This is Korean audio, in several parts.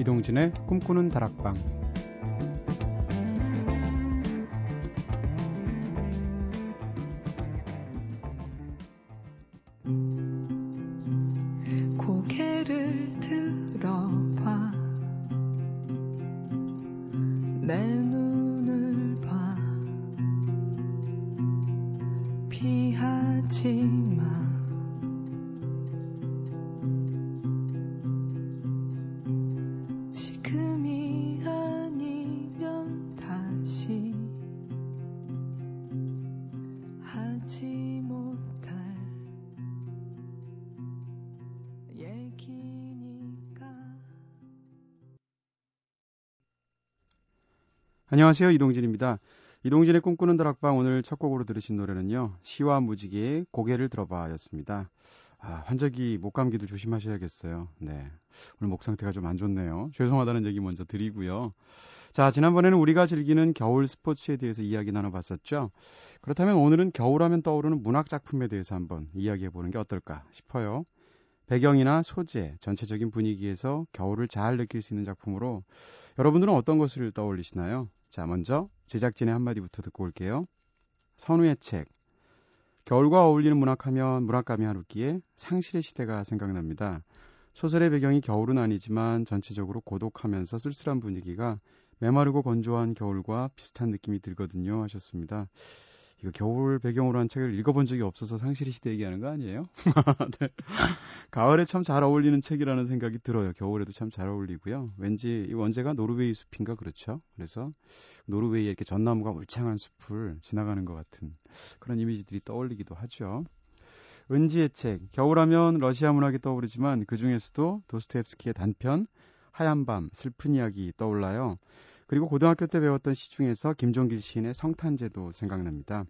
이동진의 꿈꾸는 다락방 안녕하세요. 이동진입니다. 이동진의 꿈꾸는 다락방 오늘 첫 곡으로 들으신 노래는요. 시와 무지개의 고개를 들어봐 였습니다. 아, 환절기 목 감기도 조심하셔야겠어요. 네. 오늘 목 상태가 좀 안 좋네요. 죄송하다는 얘기 먼저 드리고요. 자, 지난번에는 우리가 즐기는 겨울 스포츠에 대해서 이야기 나눠봤었죠. 그렇다면 오늘은 겨울하면 떠오르는 문학 작품에 대해서 한번 이야기해 보는 게 어떨까 싶어요. 배경이나 소재, 전체적인 분위기에서 겨울을 잘 느낄 수 있는 작품으로 여러분들은 어떤 것을 떠올리시나요? 자, 먼저 제작진의 한마디부터 듣고 올게요. 선우의 책. 겨울과 어울리는 문학하면 문학감이 하루기에 상실의 시대가 생각납니다. 소설의 배경이 겨울은 아니지만 전체적으로 고독하면서 쓸쓸한 분위기가 메마르고 건조한 겨울과 비슷한 느낌이 들거든요 하셨습니다. 이거 겨울 배경으로 한 책을 읽어본 적이 없어서 상실이 시대 얘기하는 거 아니에요? 네. 가을에 참 잘 어울리는 책이라는 생각이 들어요. 겨울에도 참 잘 어울리고요. 왠지 이 원제가 노르웨이 숲인가 그렇죠. 그래서 노르웨이에 이렇게 전나무가 울창한 숲을 지나가는 것 같은 그런 이미지들이 떠올리기도 하죠. 은지의 책 겨울하면 러시아 문학이 떠오르지만 그 중에서도 도스토옙스키의 단편 하얀 밤 슬픈 이야기 떠올라요. 그리고 고등학교 때 배웠던 시 중에서 김종길 시인의 성탄제도 생각납니다.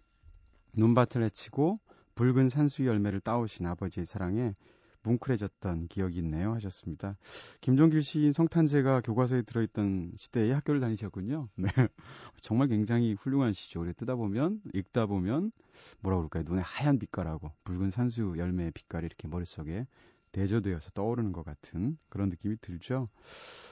눈밭을 헤치고 붉은 산수 열매를 따오신 아버지의 사랑에 뭉클해졌던 기억이 있네요 하셨습니다. 김종길 시인 성탄제가 교과서에 들어있던 시대에 학교를 다니셨군요. 네. 정말 굉장히 훌륭한 시죠. 우리 뜯다 보면, 읽다 보면, 뭐라 그럴까요? 눈에 하얀 빛깔하고 붉은 산수 열매의 빛깔이 이렇게 머릿속에 대조되어서 떠오르는 것 같은 그런 느낌이 들죠.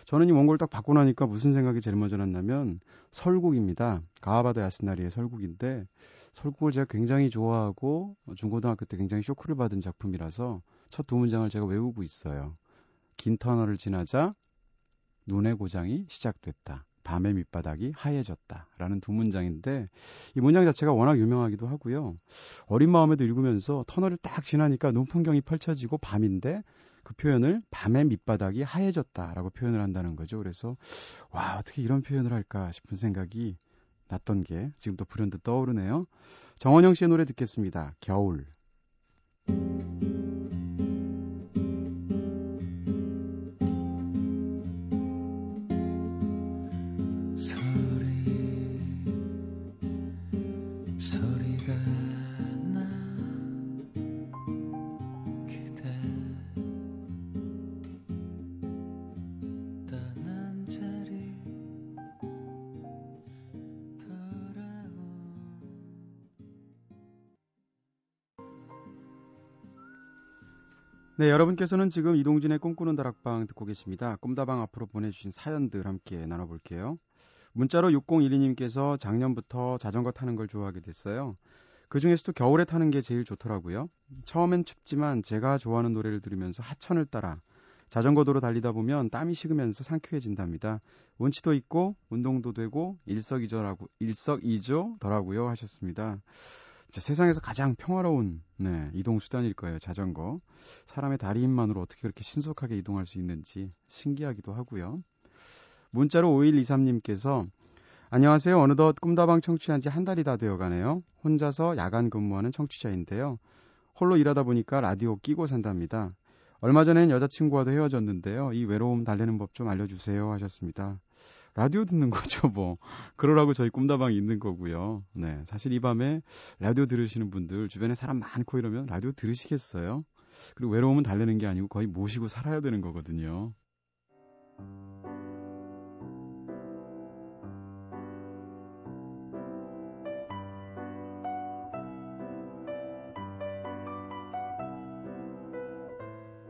저는 이 원고를 딱 받고 나니까 무슨 생각이 제일 먼저 났냐면 설국입니다. 가와바다 야스나리의 설국인데 설국을 제가 굉장히 좋아하고 중고등학교 때 굉장히 쇼크를 받은 작품이라서 첫 두 문장을 제가 외우고 있어요. 긴 터널을 지나자 눈의 고장이 시작됐다. 밤의 밑바닥이 하얘졌다. 라는 두 문장인데, 이 문장 자체가 워낙 유명하기도 하고요. 어린 마음에도 읽으면서 터널을 딱 지나니까 눈 풍경이 펼쳐지고 밤인데, 그 표현을 밤의 밑바닥이 하얘졌다라고 표현을 한다는 거죠. 그래서, 와, 어떻게 이런 표현을 할까 싶은 생각이 났던 게 지금도 불현듯 떠오르네요. 정원영 씨의 노래 듣겠습니다. 겨울. 네, 여러분께서는 지금 이동진의 꿈꾸는 다락방 듣고 계십니다. 꿈다방 앞으로 보내주신 사연들 함께 나눠볼게요. 문자로 6012님께서 작년부터 자전거 타는 걸 좋아하게 됐어요. 그 중에서도 겨울에 타는 게 제일 좋더라고요. 처음엔 춥지만 제가 좋아하는 노래를 들으면서 하천을 따라 자전거 도로 달리다 보면 땀이 식으면서 상쾌해진답니다. 운치도 있고 운동도 되고 일석이조라고 일석이조더라고요 하셨습니다. 자, 세상에서 가장 평화로운 네, 이동 수단일 거예요. 자전거. 사람의 다리 힘만으로 어떻게 그렇게 신속하게 이동할 수 있는지 신기하기도 하고요. 문자로 5123님께서 안녕하세요. 어느덧 꿈다방 청취한 지 한 달이 다 되어 가네요. 혼자서 야간 근무하는 청취자인데요. 홀로 일하다 보니까 라디오 끼고 산답니다. 얼마 전엔 여자친구와도 헤어졌는데요. 이 외로움 달래는 법 좀 알려주세요 하셨습니다. 라디오 듣는 거죠, 뭐. 그러라고 저희 꿈다방이 있는 거고요. 네. 사실 이 밤에 라디오 들으시는 분들, 주변에 사람 많고 이러면 라디오 들으시겠어요? 그리고 외로움은 달래는 게 아니고 거의 모시고 살아야 되는 거거든요.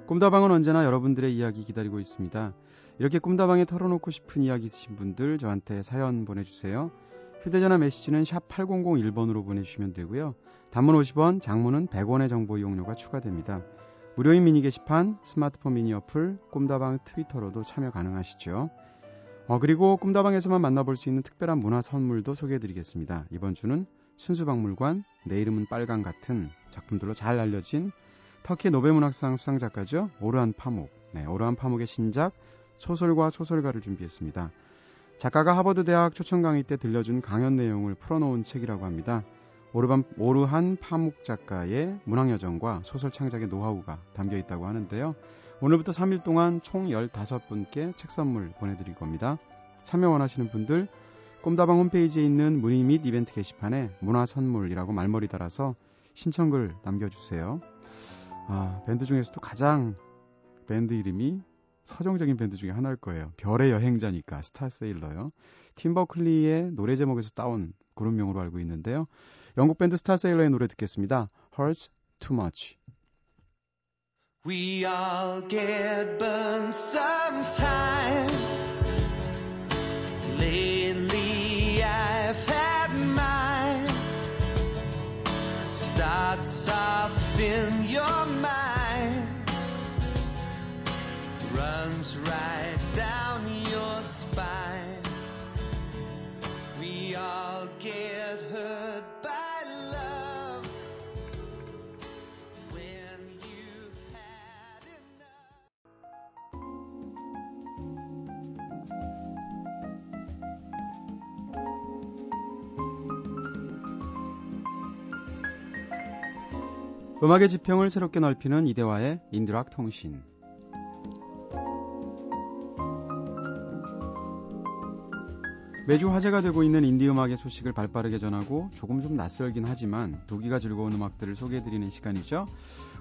꿈다방은 언제나 여러분들의 이야기 기다리고 있습니다. 이렇게 꿈다방에 털어놓고 싶은 이야기 있으신 분들 저한테 사연 보내주세요. 휴대전화 메시지는 샵 8001번으로 보내주시면 되고요. 단문 50원, 장문은 100원의 정보 이용료가 추가됩니다. 무료인 미니 게시판, 스마트폰 미니 어플, 꿈다방 트위터로도 참여 가능하시죠. 어, 그리고 꿈다방에서만 만나볼 수 있는 특별한 문화 선물도 소개해드리겠습니다. 이번 주는 순수박물관, 내 이름은 빨강 같은 작품들로 잘 알려진 터키 노벨문학상 수상작가죠. 오르한 파묵. 네, 오르한 파묵의 신작 소설과 소설가를 준비했습니다. 작가가 하버드 대학 초청 강의 때 들려준 강연 내용을 풀어놓은 책이라고 합니다. 오르반, 오르한 파묵 작가의 문학 여정과 소설 창작의 노하우가 담겨 있다고 하는데요. 오늘부터 3일 동안 총 15분께 책 선물 보내드릴 겁니다. 참여 원하시는 분들 꼼다방 홈페이지에 있는 문의 및 이벤트 게시판에 문화 선물이라고 말머리 달아서 신청글 남겨주세요. 아, 밴드 중에서도 가장 밴드 이름이 서정적인 밴드 중에 하나일 거예요. 별의 여행자니까 스타세일러요. 팀버클리의 노래 제목에서 따온 그룹명으로 알고 있는데요. 영국 밴드 스타세일러의 노래 듣겠습니다. Hurts Too Much. We all get burned sometimes. 음악의 지평을 새롭게 넓히는 이대화의 인드락 통신. 매주 화제가 되고 있는 인디 음악의 소식을 발빠르게 전하고 조금 좀 낯설긴 하지만 두기가 즐거운 음악들을 소개해드리는 시간이죠.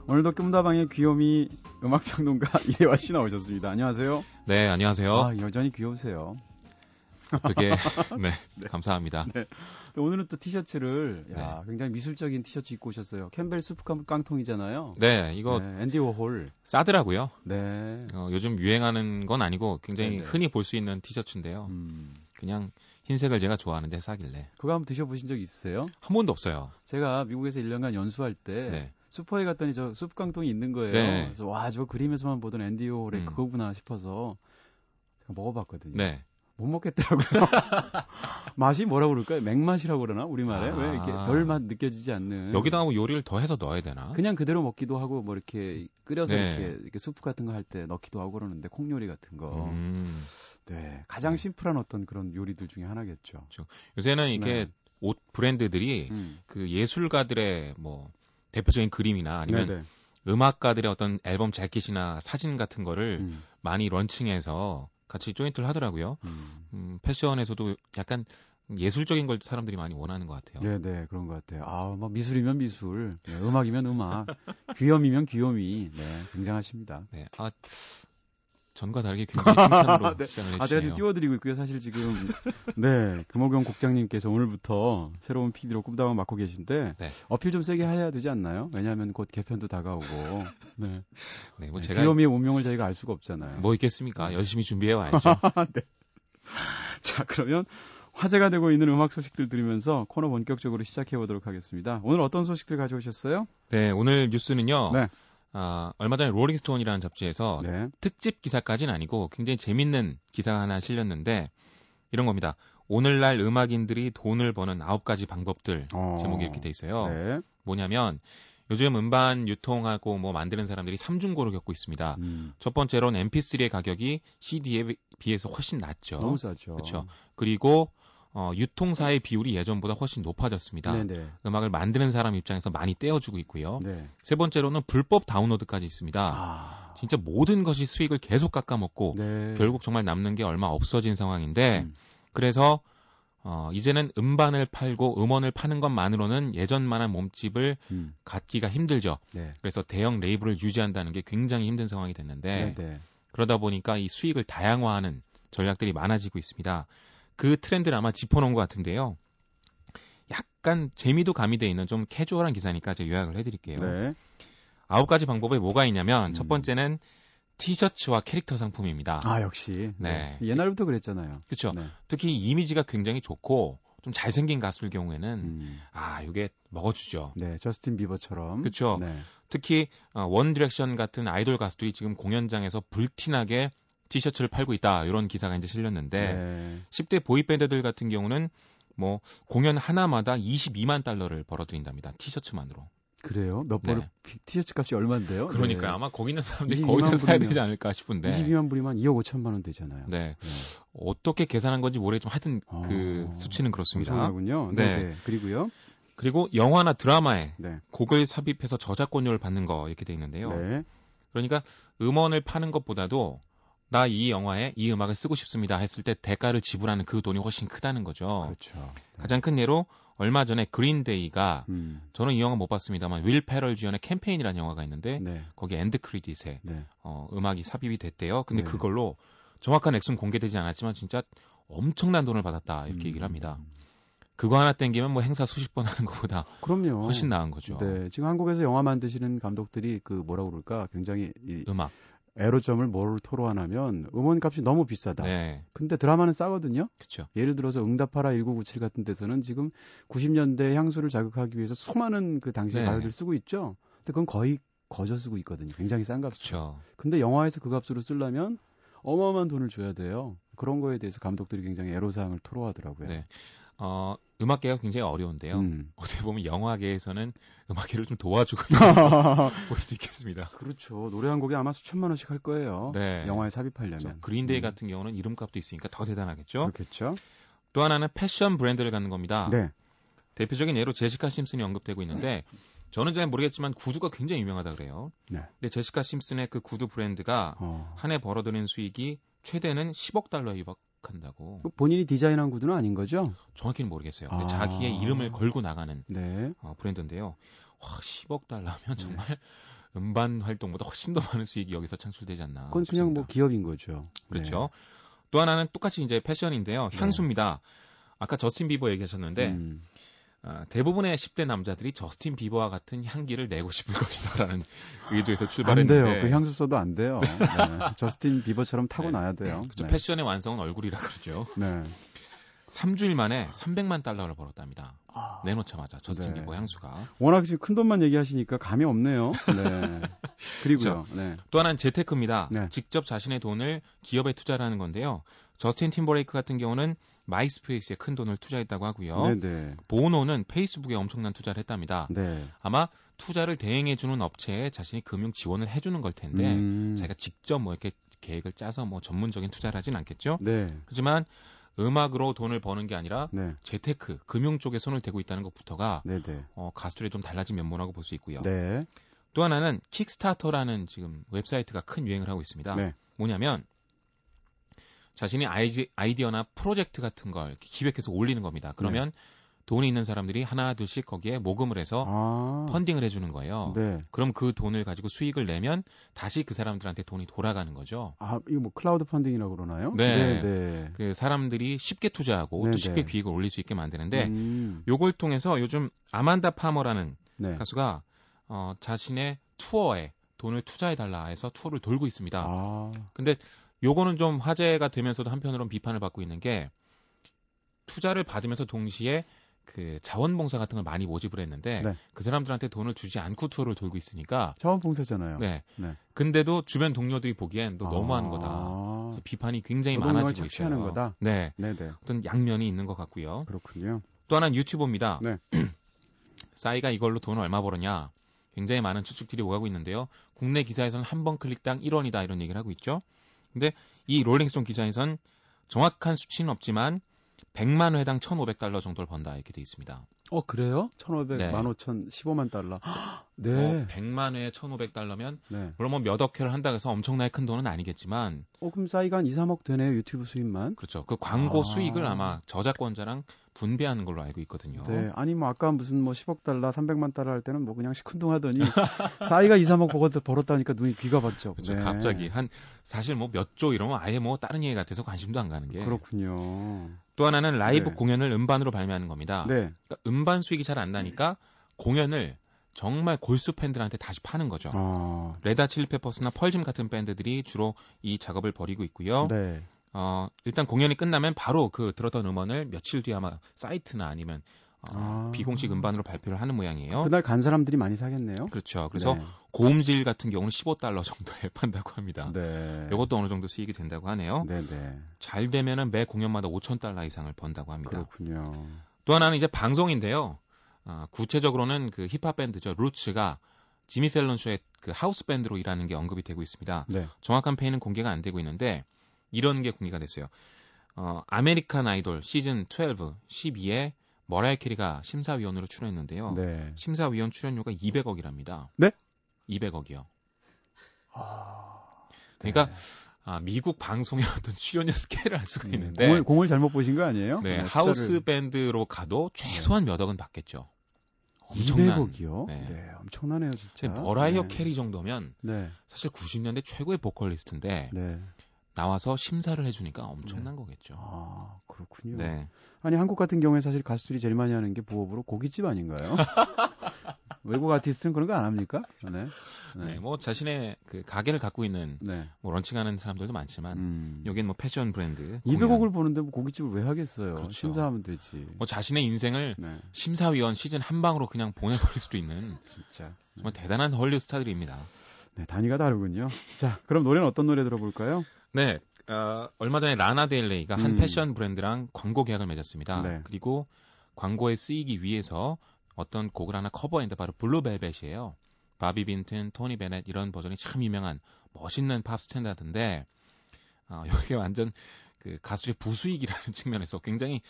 오늘도 꿈다방의 귀요미 음악평론가 이대화 씨 나오셨습니다. 안녕하세요. 네, 안녕하세요. 아, 여전히 귀여우세요. 어떻게, 네, 네, 감사합니다. 네. 오늘은 또 티셔츠를, 야, 네. 굉장히 미술적인 티셔츠 입고 오셨어요. 캠벨 수프 깡통이잖아요. 네, 이거 네, 앤디 워홀. 싸더라고요. 네. 어, 요즘 유행하는 건 아니고 굉장히 네네. 흔히 볼 수 있는 티셔츠인데요. 음, 그냥 흰색을 제가 좋아하는데 싸길래 그거 한번 드셔보신 적 있으세요? 한 번도 없어요. 제가 미국에서 1년간 연수할 때 네. 슈퍼에 갔더니 저 수프 깡통이 있는 거예요. 네. 그래서 와, 저 그림에서만 보던 앤디 워홀의 음. 그거구나 싶어서 제가 먹어봤거든요. 네. 못 먹겠더라고요. 맛이 뭐라고 그럴까요? 맥맛이라고 그러나 우리말에 아. 왜 이렇게 별 맛 느껴지지 않는 여기다가 뭐 요리를 더 해서 넣어야 되나? 그냥 그대로 먹기도 하고 뭐 이렇게 끓여서 네. 이렇게, 이렇게 수프 같은 거 할 때 넣기도 하고 그러는데 콩요리 같은 거. 음, 네. 가장 심플한 어떤 그런 요리들 중에 하나겠죠. 요새는 이게 네. 옷 브랜드들이 음. 그 예술가들의 뭐 대표적인 그림이나 아니면 네네. 음악가들의 어떤 앨범 재킷이나 사진 같은 거를 음. 많이 런칭해서 같이 조인트를 하더라고요. 음. 음, 패션에서도 약간 예술적인 걸 사람들이 많이 원하는 것 같아요. 네 네 그런 것 같아요. 아, 뭐 미술이면 미술, 네, 음악이면 음악, 귀요미면 귀요미. 네, 굉장하십니다. 네. 아, 전과 다르게 굉장히 칭찬으로 네. 시작을 아, 제가 해주시네요. 지금 띄워드리고 있고요. 사실 지금 네 금호경 국장님께서 오늘부터 새로운 PD로 꿈다방 맡고 계신데 네. 어필 좀 세게 해야 되지 않나요? 왜냐하면 곧 개편도 다가오고 네. 네, 뭐 네, 제가 귀요미의 운명을 저희가 알 수가 없잖아요. 뭐 있겠습니까? 열심히 준비해 와야죠. 자 그러면 화제가 되고 있는 음악 소식들 들으면서 코너 본격적으로 시작해 보도록 하겠습니다. 오늘 어떤 소식들 가져오셨어요? 네, 오늘 뉴스는요. 네. 아, 얼마 전에 롤링스톤이라는 잡지에서 네. 특집 기사까지는 아니고 굉장히 재밌는 기사가 하나 실렸는데 이런 겁니다. 오늘날 음악인들이 돈을 버는 아홉 가지 방법들 어. 제목이 이렇게 돼 있어요. 네. 뭐냐면 요즘 음반 유통하고 뭐 만드는 사람들이 삼중고를 겪고 있습니다. 음, 첫 번째로는 MP3의 가격이 CD에 비해서 훨씬 낮죠. 너무 싸죠. 그렇죠. 그리고 어, 유통사의 비율이 예전보다 훨씬 높아졌습니다. 네네. 음악을 만드는 사람 입장에서 많이 떼어주고 있고요. 네. 세 번째로는 불법 다운로드까지 있습니다. 아. 진짜 모든 것이 수익을 계속 깎아먹고 네. 결국 정말 남는 게 얼마 없어진 상황인데 음. 그래서 어, 이제는 음반을 팔고 음원을 파는 것만으로는 예전만한 몸집을 음. 갖기가 힘들죠. 네. 그래서 대형 레이블을 유지한다는 게 굉장히 힘든 상황이 됐는데 네. 네. 그러다 보니까 이 수익을 다양화하는 전략들이 많아지고 있습니다. 그 트렌드를 아마 짚어놓은 것 같은데요. 약간 재미도 가미돼 있는 좀 캐주얼한 기사니까 제가 요약을 해드릴게요. 네. 아홉 가지 방법에 뭐가 있냐면 음. 첫 번째는 티셔츠와 캐릭터 상품입니다. 아 역시. 네. 옛날부터 그랬잖아요. 그렇죠. 네. 특히 이미지가 굉장히 좋고 좀 잘생긴 가수일 경우에는 음. 아 이게 먹어주죠. 네, 저스틴 비버처럼. 네. 특히 어, 원 디렉션 같은 아이돌 가수들이 지금 공연장에서 불티나게 티셔츠를 팔고 있다 이런 기사가 이제 실렸는데 네. 10대 보이 밴드들 같은 경우는 뭐 공연 하나마다 22만 달러를 벌어들인답니다 티셔츠만으로. 그래요? 몇 네. 번을 티셔츠 값이 얼마인데요? 그러니까 네. 아마 거기 있는 사람들이 22만 거의 다 사야 되지 않을까 싶은데. 22만 불이면 2억 5천만 원 되잖아요. 네. 네. 어떻게 계산한 건지 모르겠지만 하여튼 그 어, 수치는 그렇습니다. 엄청나군요. 네. 네. 네. 그리고요. 그리고 영화나 드라마에 네. 곡을 삽입해서 저작권료를 받는 거 이렇게 돼 있는데요. 네. 그러니까 음원을 파는 것보다도 나 이 영화에 이 음악을 쓰고 싶습니다 했을 때 대가를 지불하는 그 돈이 훨씬 크다는 거죠. 그렇죠. 네. 가장 큰 예로 얼마 전에 그린데이가 음. 저는 이 영화 못 봤습니다만 윌 페럴 주연의 캠페인이라는 영화가 있는데 네. 거기 end credit에 네. 어, 음악이 삽입이 됐대요. 근데 네. 그걸로 정확한 액수는 공개되지 않았지만 진짜 엄청난 돈을 받았다 이렇게 음. 얘기를 합니다. 그거 하나 땡기면 뭐 행사 수십 번 하는 것보다 그럼요. 훨씬 나은 거죠. 네. 지금 한국에서 영화 만드시는 감독들이 그 뭐라 그럴까? 굉장히 이 음악. 애로점을 뭘 토로하냐면 음원 값이 너무 비싸다. 네, 근데 드라마는 싸거든요. 그렇죠. 예를 들어서 응답하라 1997 같은 데서는 지금 90년대 향수를 자극하기 위해서 수많은 그 당시 네. 가요들 쓰고 있죠. 근데 그건 거의 거저 쓰고 있거든요. 굉장히 싼 값으로. 그렇죠. 근데 영화에서 그 값으로 쓰려면 어마어마한 돈을 줘야 돼요. 그런 거에 대해서 감독들이 굉장히 애로사항을 토로하더라고요. 네. 어, 음악계가 굉장히 어려운데요. 음. 어떻게 보면 영화계에서는 음악계를 좀 도와주고 있는 볼 수도 있겠습니다. 그렇죠. 노래 한 곡에 아마 수천만 원씩 할 거예요. 네. 영화에 삽입하려면. 그렇죠. 그린데이 음. 같은 경우는 이름값도 있으니까 더 대단하겠죠. 그렇겠죠. 또 하나는 패션 브랜드를 갖는 겁니다. 네. 대표적인 예로 제시카 심슨이 언급되고 있는데 저는 잘 모르겠지만 구두가 굉장히 유명하다 그래요. 네. 근데 제시카 심슨의 그 구두 브랜드가 어. 한해 벌어들이는 수익이 최대는 10억 달러에 육박한다고. 그 본인이 디자인한 구두는 아닌 거죠? 정확히는 모르겠어요. 근데 아. 자기의 이름을 걸고 나가는 네. 어, 브랜드인데요. 와, 10억 달러면 정말 음반 활동보다 훨씬 더 많은 수익이 여기서 창출되지 않나. 그건 그냥 뭐 싶습니다. 기업인 거죠. 그렇죠. 또 하나는 똑같이 이제 패션인데요. 네. 향수입니다. 아까 저스틴 비버 네. 얘기하셨는데 음. 아, 대부분의 10대 남자들이 저스틴 비버와 같은 향기를 내고 싶을 것이다라는 의도에서 안 출발했는데 돼요. 그 향수 써도 안 돼요. 네. 저스틴 비버처럼 타고 나야 돼요. 그렇죠. 네. 패션의 완성은 얼굴이라 그러죠. 네. 3주일 만에 300만 달러를 벌었답니다. 아, 내놓자마자 저스틴 네. 비버 향수가. 워낙 지금 큰 돈만 얘기하시니까 감이 없네요. 네. 그리고요. 네. 또 하나는 재테크입니다. 네. 직접 자신의 돈을 기업에 투자를 하는 건데요. 저스틴 팀버레이크 같은 경우는 마이스페이스에 큰 돈을 투자했다고 하고요. 네, 네. 보노는 페이스북에 엄청난 투자를 했답니다. 네. 아마 투자를 대행해주는 업체에 자신이 금융 지원을 해주는 걸 텐데 음. 자기가 직접 뭐 이렇게 계획을 짜서 뭐 전문적인 투자를 하진 않겠죠. 네. 하지만 음악으로 돈을 버는 게 아니라 네. 재테크, 금융 쪽에 손을 대고 있다는 것부터가 네, 네. 어, 가수들의 좀 달라진 면모라고 볼 수 있고요. 네. 또 하나는 킥스타터라는 지금 웹사이트가 큰 유행을 하고 있습니다. 네. 뭐냐면 자신이 아이디, 아이디어나 프로젝트 같은 걸 기획해서 올리는 겁니다. 그러면 돈이 있는 사람들이 하나 둘씩 거기에 모금을 해서 네. 아. 펀딩을 해주는 거예요. 네. 그럼 그 돈을 가지고 수익을 내면 다시 그 사람들한테 돈이 돌아가는 거죠. 아, 이거 뭐 클라우드 펀딩이라고 그러나요? 네. 네, 네. 그 사람들이 쉽게 투자하고 네, 또 쉽게 네. 기획을 올릴 수 있게 만드는데 음. 요걸 통해서 요즘 아만다 파머라는 네. 가수가 어, 자신의 투어에 돈을 투자해 달라 해서 투어를 돌고 있습니다. 아. 근데 요거는 좀 화제가 되면서도 한편으로는 비판을 받고 있는 게 투자를 받으면서 동시에 그 자원봉사 같은 걸 많이 모집을 했는데 네. 그 사람들한테 돈을 주지 않고 투어를 돌고 있으니까 자원봉사잖아요. 네. 네. 근데도 주변 동료들이 보기엔 너 너무하는 거다. 아. 그래서 비판이 굉장히 노동력을 많아지고 착취하는 있어요. 거다? 네. 네, 네. 어떤 양면이 있는 것 같고요. 그렇군요. 또 하나는 유튜버입니다. 네. 싸이가 이걸로 돈을 얼마 벌었냐? 굉장히 많은 추측들이 오가고 있는데요. 국내 기사에서는 한 번 클릭당 1원이다 이런 얘기를 하고 있죠. 근데 이 롤링스톤 기사에선 정확한 수치는 없지만 100만 회당 1,500달러 정도를 번다 이렇게 돼 있습니다. 어, 그래요? 1,500, 네. 15,000, 15만 달러. 네. 어, 100만 회에 1,500달러면 네. 물론 뭐몇억 회를 한다고 해서 엄청나게 큰 돈은 아니겠지만 어, 그럼 싸이가 한 2, 3억 되네요. 유튜브 수입만. 그렇죠. 그 광고 아. 수익을 아마 저작권자랑 분배하는 걸로 알고 있거든요. 네. 아니, 뭐, 아까 무슨 뭐 10억 달러, 300만 달러 할 때는 뭐 그냥 시큰둥 하더니, 싸이가 2, 3억 벌었- 벌었다니까 눈이 귀가 번쩍. 그렇죠. 네. 갑자기 한 사실 뭐 몇 조 이러면 아예 뭐 다른 얘기 같아서 관심도 안 가는 게. 그렇군요. 또 하나는 라이브 네. 공연을 음반으로 발매하는 겁니다. 네. 그러니까 음반 수익이 잘 안 나니까 공연을 정말 골수 팬들한테 다시 파는 거죠. 어. 레다 칠리페퍼스나 펄짐 같은 밴드들이 주로 이 작업을 벌이고 있고요. 네. 어, 일단 공연이 끝나면 바로 그 들었던 음원을 며칠 뒤에 아마 사이트나 아니면 어, 아. 비공식 음반으로 발표를 하는 모양이에요. 그날 간 사람들이 많이 사겠네요. 그렇죠. 그래서 네. 고음질 같은 경우는 15달러 정도에 판다고 합니다. 네. 이것도 어느 정도 수익이 된다고 하네요. 네, 네. 잘 되면은 매 공연마다 5천 달러 이상을 번다고 합니다. 그렇군요. 또 하나는 이제 방송인데요. 아, 구체적으로는 그 힙합 밴드죠. 루츠가 지미 팰런 쇼의 그 하우스 밴드로 일하는 게 언급이 되고 있습니다. 네. 정확한 페이는 공개가 안 되고 있는데 이런 게 공개가 됐어요. 어, 아메리칸 아이돌 시즌 12, 12에 머라이어 캐리가 심사위원으로 출연했는데요. 네. 심사위원 출연료가 200억이랍니다. 네? 200억이요. 아, 그러니까 네. 아, 미국 방송의 어떤 출연료 스케일을 알 수가 음, 있는데 공을, 공을 잘못 보신 거 아니에요? 네, 숫자를- 하우스 밴드로 가도 최소한 몇 억은 받겠죠. 엄청난 200억이요? 네. 네. 엄청나네요, 진짜. 제 머라이어 네. 캐리 정도면 네. 사실 90년대 최고의 보컬리스트인데 네. 나와서 심사를 해주니까 엄청난 거겠죠. 아, 그렇군요. 네. 아니, 한국 같은 경우에 사실 가수들이 제일 많이 하는 게 부업으로 고깃집 아닌가요? 외국 아티스트는 그런 거 안 합니까? 네. 네, 네. 뭐 자신의 그 가게를 갖고 있는 네. 뭐 런칭하는 사람들도 많지만 음. 여긴 뭐 패션 브랜드 200억을 보는데 뭐 고깃집을 왜 하겠어요? 그렇죠. 심사하면 되지. 뭐 자신의 인생을 네. 심사위원 시즌 한 방으로 그냥 보내버릴 수도 있는 진짜. 정말 대단한 헐리우드 스타들입니다. 네, 단위가 다르군요. 자, 그럼 노래는 어떤 노래 들어볼까요? 네, 어, 얼마 전에 라나 델레이가 한 음. 패션 브랜드랑 광고 계약을 맺었습니다. 네. 그리고 광고에 쓰이기 위해서 어떤 곡을 하나 커버했는데 바로 Blue Velvet이에요. 바비 빈튼, 토니 베넷 이런 버전이 참 유명한 멋있는 팝 standard인데 어, 여기 완전 그 가수의 부수익이라는 측면에서 굉장히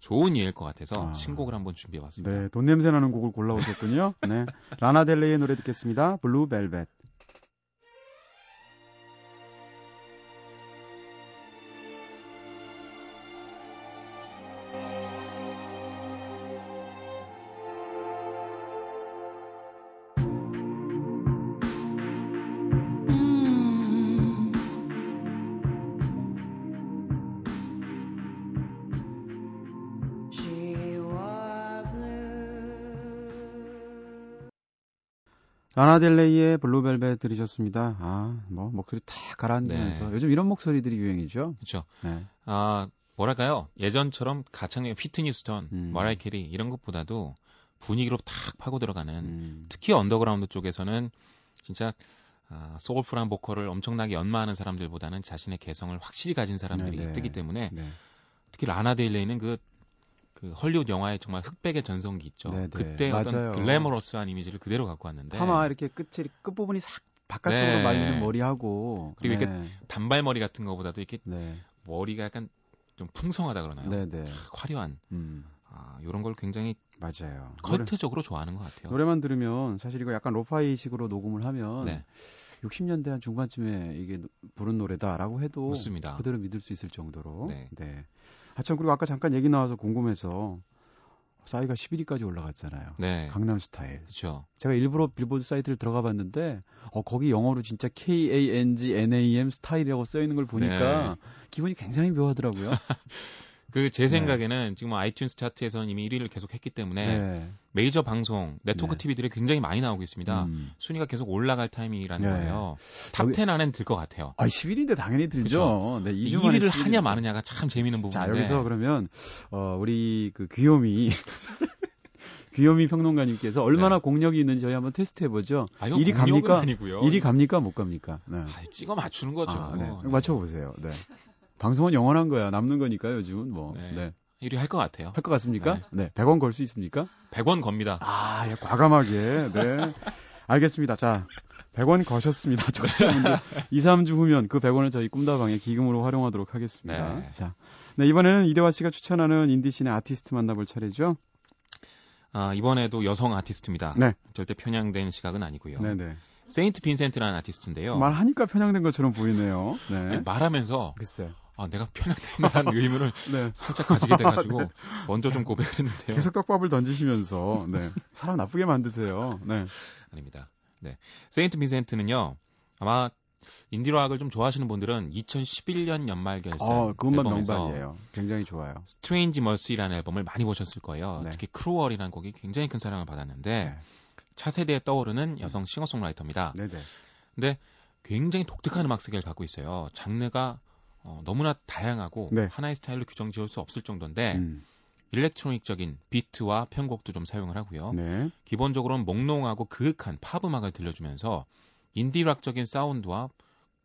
좋은 예일 것 같아서 아. 신곡을 한번 준비해봤습니다. 네, 돈 냄새 나는 곡을 골라오셨군요. 네. 라나 델레이의 노래 듣겠습니다. Blue Velvet. 라나 델레이의 Blue Velvet 들으셨습니다. 아, 뭐 목소리 탁 가라앉으면서 네. 요즘 이런 목소리들이 유행이죠. 그렇죠. 네. 아 뭐랄까요 예전처럼 가창의 휘트니 휴스턴, 음. 머라이어 캐리 이런 것보다도 분위기로 탁 파고 들어가는 음. 특히 언더그라운드 쪽에서는 진짜 아, soulful한 보컬을 엄청나게 연마하는 사람들보다는 자신의 개성을 확실히 가진 사람들이 네, 네. 뜨기 때문에 네. 특히 라나 델레이는 그, 그 헐리우드 영화의 정말 흑백의 전성기 있죠. 네, 네. 그때 맞아요. 어떤 glamorous한 이미지를 그대로 갖고 왔는데 파마 이렇게 끝이 끝 부분이 싹 바깥쪽으로 네. 말리는 머리하고 그리고 이렇게 네. 단발머리 같은 것보다도 이렇게 네. 머리가 약간 좀 풍성하다 그러나요? 네, 네. 화려한 음. 아, 이런 걸 굉장히 맞아요. 노래, 컬트적으로 좋아하는 것 같아요. 노래만 들으면 사실 이거 약간 로파이식으로 녹음을 하면 네, 60년대 한 중반쯤에 이게 부른 노래다라고 해도 맞습니다. 그대로 믿을 수 있을 정도로. 네. 네. 아, 참, 그리고 아까 잠깐 얘기 나와서 궁금해서 싸이가 11위까지 올라갔잖아요. 네, 강남 스타일. 그렇죠. 제가 일부러 빌보드 사이트를 들어가 봤는데, 어, 거기 영어로 진짜 K-A-N-G-N-A-M 스타일이라고 써 있는 걸 보니까 네. 기분이 굉장히 묘하더라고요. 그제 네. 생각에는 지금 아이튠스 차트에서는 이미 1위를 계속 했기 때문에 네. 메이저 방송, 네트워크 네. TV들이 굉장히 많이 나오고 있습니다. 음. 순위가 계속 올라갈 타이밍이라는 네. 거예요. 여기- top 10 안에는 들것 같아요. 아, 11위인데 당연히 들죠. 네, 2주 1위를 하냐 마느냐가 참 재미있는 부분인데. 자, 여기서 그러면, 어, 우리 그 귀요미, 귀요미 평론가님께서 얼마나 네. 공력이 있는지 저희 한번 테스트 해보죠. 아, 이건 1위 공력은 갑니까? 아니고요. 1위 갑니까? 못 갑니까? 네. 아, 찍어 맞추는 거죠. 아, 네. 네. 맞춰보세요. 네. 방송은 영원한 거야. 남는 거니까 요즘은 뭐. 네. 네. 1위 할 것 같아요. 할 것 같습니까? 네. 네. 100원 걸 수 있습니까? 100원 겁니다. 아, 예, 과감하게. 네. 알겠습니다. 자, 100원 거셨습니다. 청취자분들. 2, 3주 후면 그 100원을 저희 꿈다방에 기금으로 활용하도록 하겠습니다. 네. 자. 네, 이번에는 이대화 씨가 추천하는 인디신의 아티스트 만나볼 차례죠? 아, 이번에도 여성 아티스트입니다. 네. 절대 편향된 시각은 아니고요. 네네. 세인트 빈센트라는 아티스트인데요. 말하니까 편향된 것처럼 보이네요. 네. 네, 말하면서 글쎄. 아, 내가 편향된다는 의문을 네. 살짝 가지게 돼가지고 먼저 좀 고백을 했는데요. 계속 떡밥을 던지시면서, 네. 사람 나쁘게 만드세요. 네. 아닙니다. 네. 세인트 빈센트는요. 아마 인디락을 좀 좋아하시는 분들은 2011년 연말 결산 아, 그거 정말 명반이에요. 굉장히 좋아요. Strange Mercy라는 앨범을 많이 보셨을 거예요. 네. 특히 Cruel이라는 곡이 굉장히 큰 사랑을 받았는데 네. 차세대에 떠오르는 여성 싱어송라이터입니다. 네네. 근데 굉장히 독특한 음악 세계를 갖고 있어요. 장르가 어, 너무나 다양하고 네. 하나의 스타일로 규정 지을 수 없을 정도인데 음, electronic적인 비트와 편곡도 좀 사용을 하고요. 네. 기본적으로는 몽롱하고 그윽한 팝 음악을 들려주면서 인디락적인 사운드와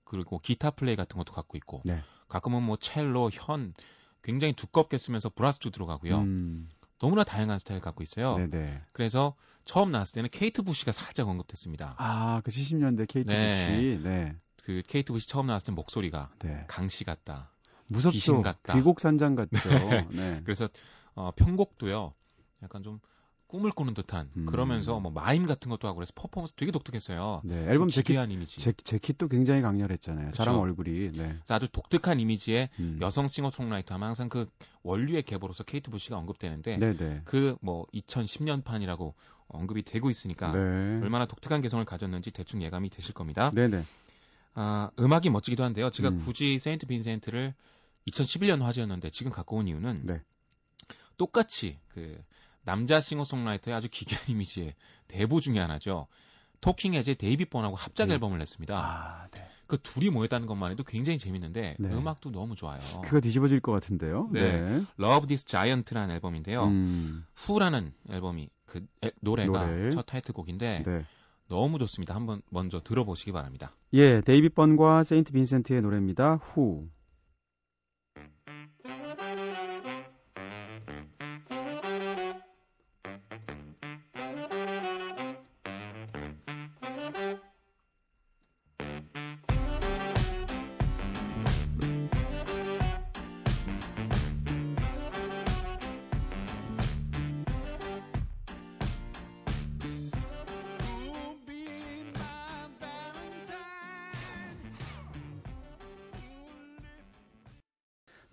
그리고 기타 플레이 같은 것도 갖고 있고 네. 가끔은 뭐 첼로, 현 굉장히 두껍게 쓰면서 브라스도 들어가고요. 음, 너무나 다양한 스타일 갖고 있어요. 네네. 그래서 처음 나왔을 때는 케이트 부시가 살짝 언급됐습니다. 아, 그 70년대 케이트 네. 부시. 네. 그 케이트 부시 처음 나왔을 때 목소리가 네. 강시 같다. 무섭죠. 귀신 같다. 귀곡산장 같죠. 네. 그래서 어, 편곡도요. 약간 좀 꿈을 꾸는 듯한 음. 그러면서 뭐 마임 같은 것도 하고 그래서 퍼포먼스 되게 독특했어요. 네. 앨범 재킷, 기괴한 이미지. 재, 재킷도 굉장히 강렬했잖아요. 사람 그쵸. 얼굴이. 네. 아주 독특한 이미지의 음. 여성 싱어송라이터 하면 항상 그 원류의 계보로서 케이트 부시가 언급되는데. 그 뭐 2010년 판이라고 언급이 되고 있으니까 네. 얼마나 독특한 개성을 가졌는지 대충 예감이 되실 겁니다. 네네. 아, 음악이 멋지기도 한데요. 제가 음. 굳이 세인트 빈센트를 2011년 화제였는데 지금 갖고 온 이유는 네. 똑같이 그 남자 싱어송라이터의 아주 기괴한 이미지의 대부 중의 하나죠. 토킹 헤즈의 데이비 번하고 합작 네. 앨범을 냈습니다. 아, 네. 그 둘이 모였다는 것만 해도 굉장히 재밌는데 네. 음악도 너무 좋아요. 그거 뒤집어질 것 같은데요. 네. Love This Giant라는 앨범인데요. 음, Who라는 앨범이 그 애- 노래가 노래. 첫 타이틀곡인데 네. 너무 좋습니다. 한번 먼저 들어보시기 바랍니다. 예, 데이비 번과 세인트 빈센트의 노래입니다. Who.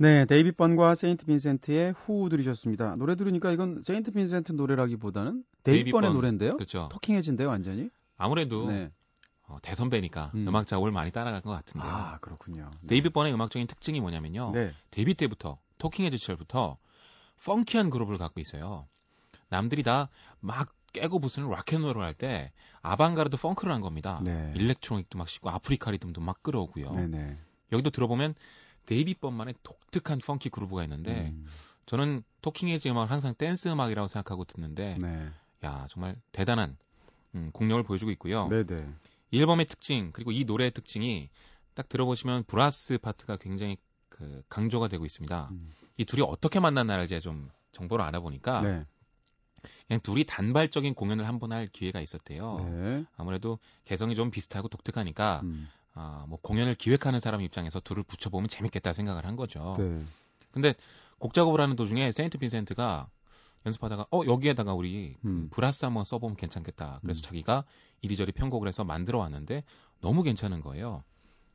네, 데이비 번과 세인트 빈센트의 Who 들으셨습니다. 노래 들으니까 이건 세인트 빈센트 노래라기보다는 데이비 번의 번. 노래인데요. 그렇죠. 토킹 헤즌데요, 완전히. 아무래도 네. 어, 대선배니까 음. 음. 악 작업을 많이 따라간 것 같은데요. 아, 그렇군요. 네. 데이비 번의 음악적인 특징이 뭐냐면요. 네. 데뷔 때부터 토킹 헤드 시절부터 펑키한 그룹을 갖고 있어요. 남들이 다 막 깨고 부수는 락앤롤을 할 때 아방가르드 펑크를 한 겁니다. 네. 일렉트로닉도 막 싣고 아프리카 리듬도 막 끌어오고요. 네네. 여기도 들어보면 데이비 번만의 독특한 펑키 그루브가 있는데 음, 저는 토킹 헤즈 음악을 항상 댄스 음악이라고 생각하고 듣는데 네. 야 정말 대단한 음, 공력을 보여주고 있고요. 네네. 이 앨범의 특징 그리고 이 노래의 특징이 딱 들어보시면 브라스 파트가 굉장히 그 강조가 되고 있습니다. 음. 이 둘이 어떻게 만났나를 제가 좀 정보를 알아보니까 네. 그냥 둘이 단발적인 공연을 한 번 할 기회가 있었대요. 네. 아무래도 개성이 좀 비슷하고 독특하니까 음, 아, 뭐 공연을 기획하는 사람 입장에서 둘을 붙여보면 재밌겠다 생각을 한 거죠. 네. 근데 곡 작업을 하는 도중에 세인트 빈센트가 연습하다가 어 여기에다가 우리 그 음. 브라스 한번 써보면 괜찮겠다. 그래서 음. 자기가 이리저리 편곡을 해서 만들어 왔는데 너무 괜찮은 거예요.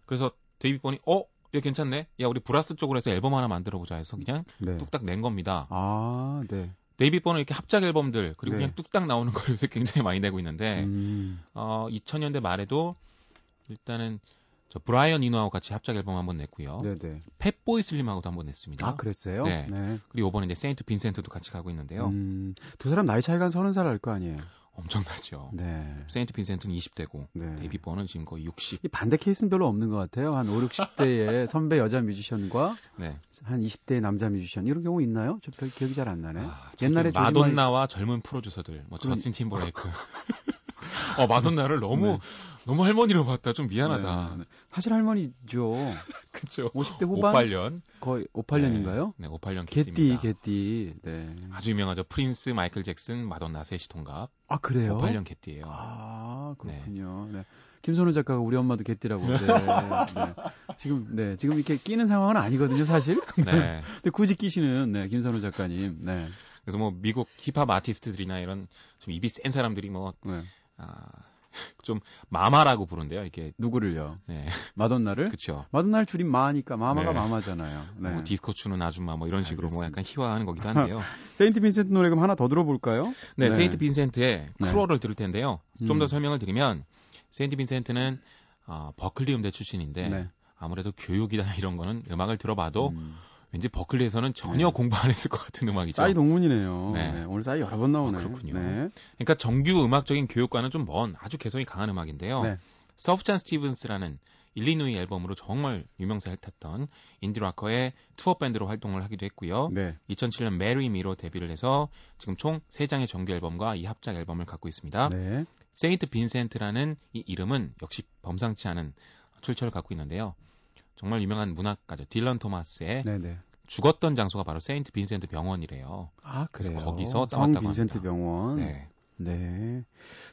그래서 데이비 번이 어 이거 괜찮네. 야 우리 브라스 쪽으로 해서 앨범 하나 만들어 보자 해서 그냥 네. 뚝딱 낸 겁니다. 아, 네. 데이비 번은 이렇게 합작 앨범들 그리고 네. 그냥 뚝딱 나오는 걸 요새 굉장히 많이 내고 있는데 음, 어 2000년대 말에도 일단은 저 브라이언 이노하고 같이 합작 앨범 한번 냈고요. 네네. 팻보이 슬림하고도 한번 냈습니다. 아, 그랬어요? 네. 네. 그리고 이번에 이제 세인트 빈센트도 같이 가고 있는데요. 음, 두 사람 나이 차이가 한 서른 살 날 거 아니에요? 엄청나죠. 네. 세인트 빈센트는 20대고 네. 데이비 번은 지금 거의 60. 이 반대 케이스는 별로 없는 것 같아요. 한 5, 60대의 선배 여자 뮤지션과 네. 한 20대의 남자 뮤지션 이런 경우 있나요? 저 별 기억이 잘 안 나네. 아, 옛날에 마돈나와 젊은 프로듀서들, 뭐 그럼- 저스틴 팀버레이크. 어 마돈나를 너무 네. 너무 할머니로 봤다. 좀 미안하다. 네, 네. 사실 할머니죠. 그렇죠. 50대 후반 58년. 거의 58년인가요? 네, 58년 개띠. 개띠. 네. 아주 유명하죠. 프린스, 마이클 잭슨, 마돈나 셋이 통갑. 아, 그래요? 58년 개띠예요. 아, 그렇군요. 네. 김선우 작가가 우리 엄마도 개띠라고. 네. 네. 지금, 네. 지금 이렇게 끼는 상황은 아니거든요, 사실. 네. 근데 굳이 끼시는, 네. 김선우 작가님. 네. 그래서 뭐 미국 힙합 아티스트들이나 이런 좀 입이 센 사람들이 뭐 네. 아, 좀 마마라고 부른대요. 이게 누구를요? 네, 마돈나를? 그렇죠. 마돈나를 줄인 마니까 마마가 네. 마마잖아요. 네. 뭐 디스코 추는 아줌마 뭐 이런 식으로 뭐 알겠습니다. 약간 희화하는 거기도 한데요. 세인트 빈센트 노래 그럼 하나 더 들어볼까요? 네, 네. 세인트 빈센트의 네. Cruel을 들을 텐데요. 좀더 음. 설명을 드리면 세인트 빈센트는 어, 버클리 음대 출신인데 네. 아무래도 교육이나 이런 거는 음악을 들어봐도 음. 왠지 버클리에서는 전혀 네. 공부 안 했을 것 같은 음악이죠. 싸이 동문이네요. 네. 네, 오늘 싸이 여러 번 나오네요. 아, 그렇군요. 네. 그러니까 정규 음악적인 교육과는 좀 먼 아주 개성이 강한 음악인데요. 네. 수프얀 스티븐스라는 일리노이 앨범으로 정말 유명세를 탔던 인디락커의 투어 밴드로 활동을 하기도 했고요. 네. 2007년 Marry Me로 데뷔를 해서 지금 총 3장의 정규 앨범과 이 합작 앨범을 갖고 있습니다. 네. 세인트 빈센트라는 이 이름은 역시 범상치 않은 출처를 갖고 있는데요. 정말 유명한 문학가죠. 딜런 토마스의 네, 네. 죽었던 장소가 바로 세인트 빈센트 병원이래요. 아, 그래서 그래요. 거기서 성 빈센트 합니다. 병원. 네. 네.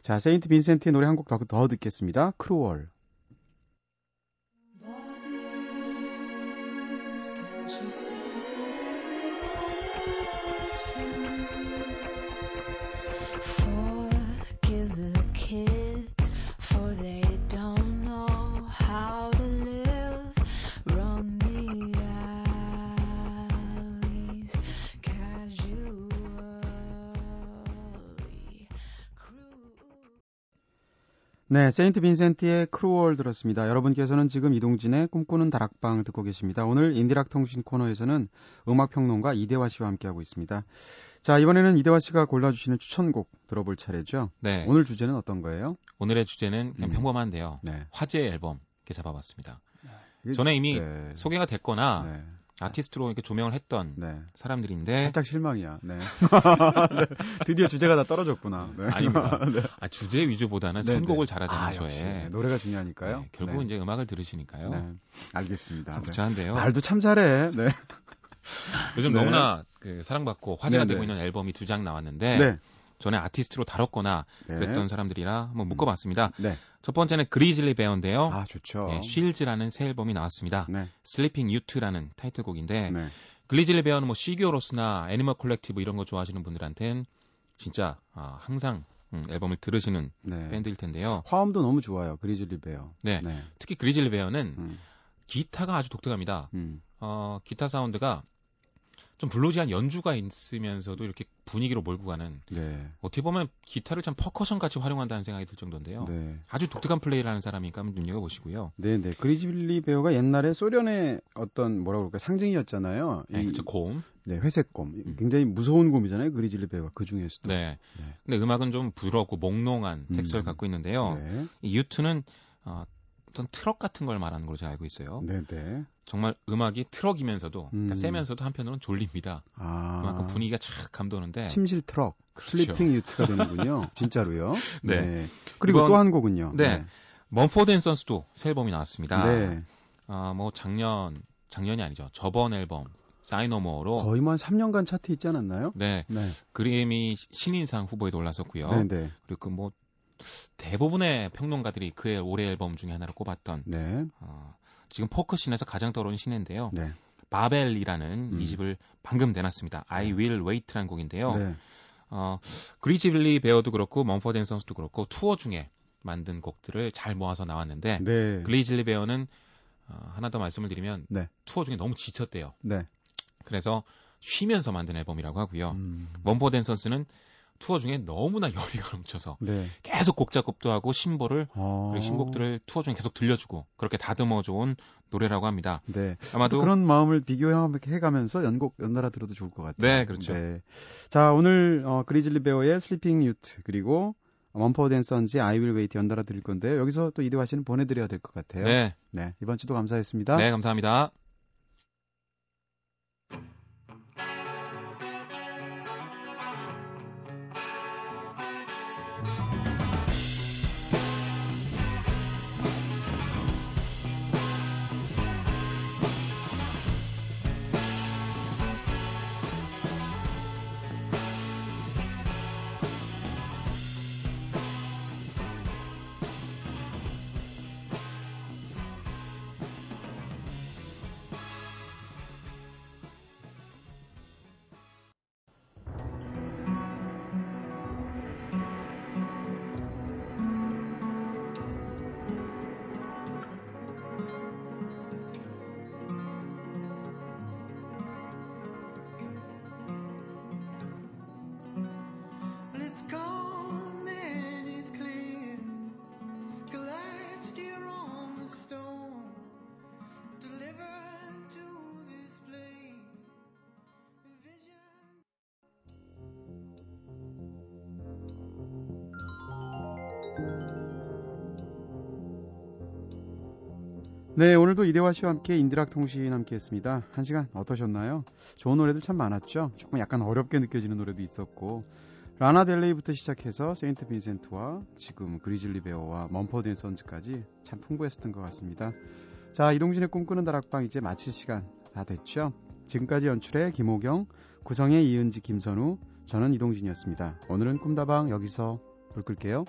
자, 세인트 빈센트의 노래 한 곡 더, 더 듣겠습니다. Cruel. 네, 세인트 빈센트의 Cruel 들었습니다. 여러분께서는 지금 이동진의 꿈꾸는 다락방 듣고 계십니다. 오늘 인디락 통신 코너에서는 음악 평론가 이대화 씨와 함께하고 있습니다. 자, 이번에는 이대화 씨가 골라주시는 추천곡 들어볼 차례죠. 네. 오늘 주제는 어떤 거예요? 오늘의 주제는 그냥 음. 평범한데요. 네. 화제 앨범 이렇게 잡아봤습니다. 전에 이미 네. 소개가 됐거나 네. 아티스트로 이렇게 조명을 했던 네. 사람들인데 살짝 실망이야. 네. 네. 드디어 주제가 다 떨어졌구나. 네. 아닙니다. 네. 아, 주제 위주보다는 네, 선곡을 네. 잘하자는 아. 저에 노래가 중요하니까요. 네, 결국은 네. 이제 음악을 들으시니까요. 네. 알겠습니다. 부자한데요. 말도 참 잘해. 네. 요즘 네. 너무나 그 사랑받고 화제가 네, 되고 네. 있는 앨범이 두 장 나왔는데 네. 전에 아티스트로 다뤘거나 네. 그랬던 사람들이라 한번 묶어봤습니다. 네. 첫 번째는 그리즐리 베어인데요. 아, 좋죠. 네, Shields라는 새 앨범이 나왔습니다. 네. Sleeping Ute라는 타이틀곡인데 네. 그리즐리 베어는 뭐 시규어 로스나 애니멀 콜렉티브 이런 거 좋아하시는 분들한텐 진짜 아, 항상 음, 앨범을 들으시는 네. 밴드일 텐데요. 화음도 너무 좋아요. 그리즐리 베어. 네. 네. 특히 그리즐리 베어는 음. 기타가 아주 독특합니다. 음. 어, 기타 사운드가 좀 bluesy한 연주가 있으면서도 이렇게 분위기로 몰고 가는 네. 어떻게 보면 기타를 참 퍼커션 같이 활용한다는 생각이 들 정도인데요. 네. 아주 독특한 플레이를 하는 사람이니까 한번 눈여겨보시고요. 네, 네. 그리즐리 베어가 옛날에 소련의 어떤 뭐라고 그럴까 상징이었잖아요. 네, 이- 그쵸, 곰. 네, 회색 곰. 음. 굉장히 무서운 곰이잖아요. 그리즐리 베어가 그 중에서도. 네. 네. 근데 음악은 좀 부드럽고 몽롱한 텍스처를 음. 갖고 있는데요. 네. 이 Ute는 어, 어떤 트럭 같은 걸 말하는 걸로 제가 알고 있어요. 네, 네. 정말 음악이 트럭이면서도 그러니까 음. 세면서도 한편으로는 졸립니다. 아. 그만큼 분위기가 착 감도는데 침실 트럭. 그렇죠. Sleeping Ute가 되는군요. 진짜로요. 네. 그리고 이번- 또 한 곡은요. 네. Mumford & Sons도 새 앨범이 나왔습니다. 네. 아, 뭐 작년 작년이 아니죠. 저번 앨범 Sigh No More로 거의 뭐한 3년간 차트 있지 않았나요? 네 네. 그래미 신인상 후보에도 올랐었고요. 네, 네. 그리고 그뭐 대부분의 평론가들이 그의 올해 앨범 중에 하나로 꼽았던 네. 어, 지금 포크 신에서 가장 떠오르는 신인인데요. 네. Babel이라는 음. 이 집을 방금 내놨습니다. I Will Wait라는 곡인데요. 네. 어, Grizzly Bear도 그렇고 Mumford & Sons도 그렇고 투어 중에 만든 곡들을 잘 모아서 나왔는데 네. Grizzly Bear는 어, 하나 더 말씀을 드리면 네. 투어 중에 너무 지쳤대요. 네. 그래서 쉬면서 만든 앨범이라고 하고요. 음. Mumford & Sons는 투어 중에 너무나 열의가 넘쳐서 네. 계속 곡 작업도 하고 신보를 어. 그리고 신곡들을 투어 중에 계속 들려주고 그렇게 다듬어 좋은 노래라고 합니다. 네. 아마도 그런 마음을 비교해가면서 연곡 연달아 들어도 좋을 것 같아요. 네, 그렇죠. 자, 오늘 어, Grizzly Bear의 Sleeping Ute 그리고 Mumford & Sons의 I Will Wait 연달아 드릴 건데요. 여기서 또 이대화 씨는 보내드려야 될 것 같아요. 네, 네, 이번 주도 감사했습니다. 네 감사합니다. 네, 오늘도 이대화 씨와 함께 인디록 통신 함께 했습니다. 한 시간 어떠셨나요? 좋은 노래들 참 많았죠? 조금 약간 어렵게 느껴지는 노래도 있었고, Lana Del Rey부터 시작해서 St. Vincent와 지금 Grizzly Bear와 Mumford & Sons까지 참 풍부했었던 것 같습니다. 자, 이동진의 꿈꾸는 다락방 이제 마칠 시간 다 됐죠? 지금까지 연출의 김호경, 구성의 이은지, 김선우, 저는 이동진이었습니다. 오늘은 꿈다방 여기서 불 끌게요.